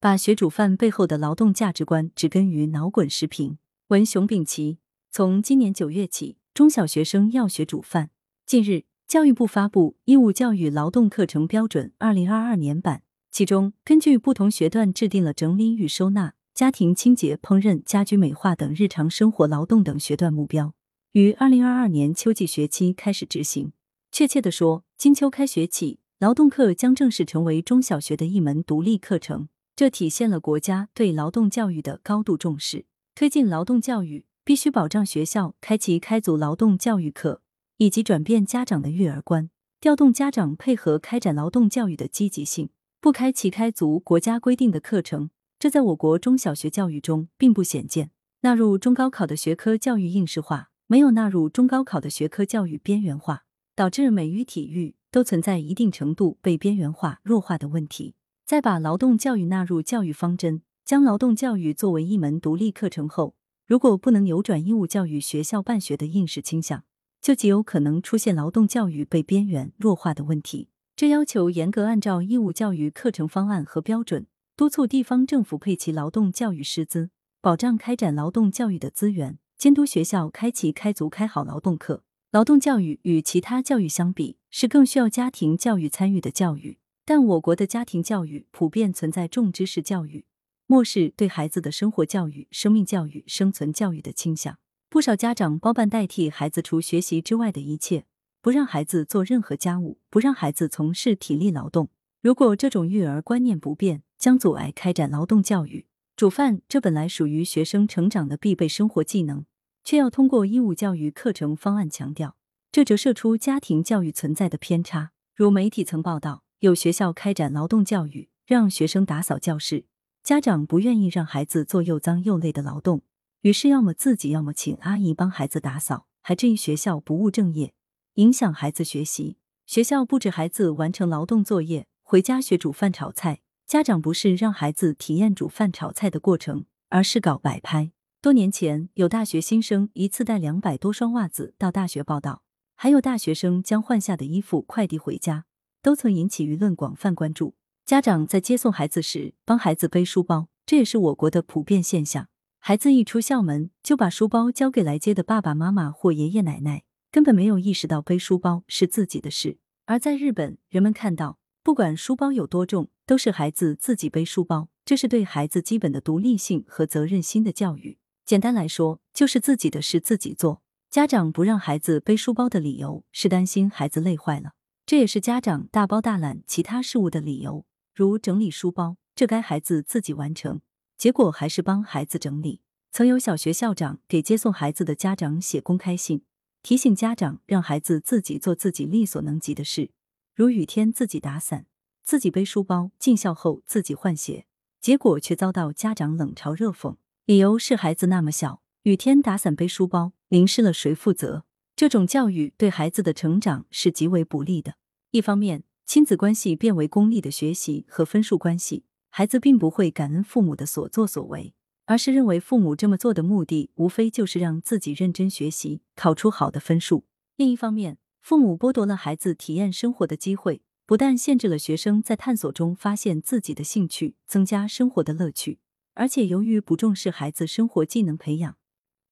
把学煮饭背后的劳动价值观植根于脑滚视频。文熊丙奇，从今年九月起，中小学生要学煮饭。近日，教育部发布《义务教育劳动课程标准（二零二二年版）》，其中根据不同学段制定了整理与收纳、家庭清洁、烹饪、家居美化等日常生活劳动等学段目标，于二零二二年秋季学期开始执行。确切的说，金秋开学起，劳动课将正式成为中小学的一门独立课程。这体现了国家对劳动教育的高度重视。推进劳动教育，必须保障学校开启开足劳动教育课，以及转变家长的育儿观，调动家长配合开展劳动教育的积极性。不开启开足国家规定的课程，这在我国中小学教育中并不鲜见。纳入中高考的学科教育应试化，没有纳入中高考的学科教育边缘化。导致美育、体育都存在一定程度被边缘化、弱化的问题。在把劳动教育纳入教育方针，将劳动教育作为一门独立课程后，如果不能扭转义务教育学校办学的应试倾向，就极有可能出现劳动教育被边缘弱化的问题。这要求严格按照义务教育课程方案和标准，督促地方政府配齐劳动教育师资，保障开展劳动教育的资源，监督学校开齐开足开好劳动课。劳动教育与其他教育相比，是更需要家庭教育参与的教育。但我国的家庭教育普遍存在重知识教育，漠视对孩子的生活教育、生命教育、生存教育的倾向。不少家长包办代替孩子除学习之外的一切，不让孩子做任何家务，不让孩子从事体力劳动。如果这种育儿观念不变，将阻碍开展劳动教育。煮饭，这本来属于学生成长的必备生活技能。却要通过义务教育课程方案强调，这折射出家庭教育存在的偏差。如媒体曾报道，有学校开展劳动教育，让学生打扫教室，家长不愿意让孩子做又脏又累的劳动，于是要么自己，要么请阿姨帮孩子打扫，还质疑学校不务正业，影响孩子学习。学校布置孩子完成劳动作业，回家学煮饭炒菜，家长不是让孩子体验煮饭炒菜的过程，而是搞摆拍。多年前，有大学新生一次带两百多双袜子到大学报道，还有大学生将换下的衣服快递回家，都曾引起舆论广泛关注。家长在接送孩子时，帮孩子背书包，这也是我国的普遍现象。孩子一出校门，就把书包交给来接的爸爸妈妈或爷爷奶奶，根本没有意识到背书包是自己的事。而在日本，人们看到，不管书包有多重，都是孩子自己背书包，这是对孩子基本的独立性和责任心的教育。简单来说，就是自己的事自己做。家长不让孩子背书包的理由是担心孩子累坏了，这也是家长大包大揽其他事务的理由，如整理书包，这该孩子自己完成，结果还是帮孩子整理。曾有小学校长给接送孩子的家长写公开信，提醒家长让孩子自己做自己力所能及的事，如雨天自己打伞，自己背书包，进校后自己换鞋，结果却遭到家长冷嘲热讽。理由是孩子那么小，雨天打伞背书包，淋湿了谁负责？这种教育对孩子的成长是极为不利的。一方面，亲子关系变为功利的学习和分数关系，孩子并不会感恩父母的所作所为，而是认为父母这么做的目的无非就是让自己认真学习，考出好的分数。另一方面，父母剥夺了孩子体验生活的机会，不但限制了学生在探索中发现自己的兴趣，增加生活的乐趣。而且由于不重视孩子生活技能培养，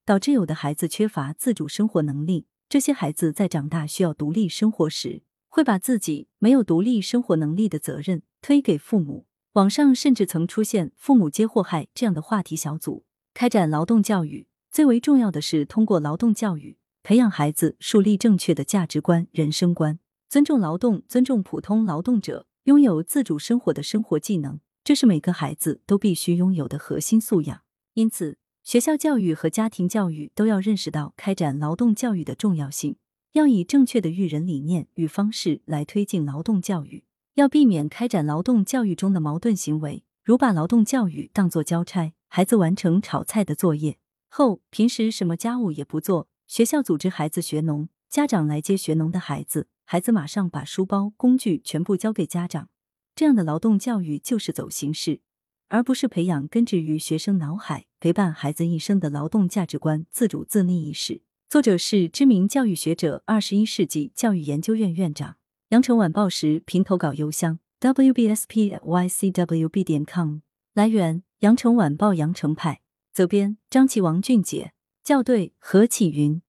导致有的孩子缺乏自主生活能力。这些孩子在长大需要独立生活时，会把自己没有独立生活能力的责任推给父母。网上甚至曾出现“父母皆祸害”这样的话题小组。开展劳动教育最为重要的是通过劳动教育培养孩子树立正确的价值观、人生观，尊重劳动，尊重普通劳动者，拥有自主生活的生活技能。这是每个孩子都必须拥有的核心素养，因此，学校教育和家庭教育都要认识到开展劳动教育的重要性，要以正确的育人理念与方式来推进劳动教育，要避免开展劳动教育中的矛盾行为，如把劳动教育当作交差，孩子完成炒菜的作业后，平时什么家务也不做，学校组织孩子学农，家长来接学农的孩子，孩子马上把书包、工具全部交给家长。这样的劳动教育就是走形式，而不是培养根植于学生脑海、陪伴孩子一生的劳动价值观、自主自立意识。作者是知名教育学者、二十一世纪教育研究院院长。羊城晚报时评投稿邮箱：wbspycwb 点 com。来源：羊城晚报羊城派，责编：张琪、王俊杰，校对：何启云。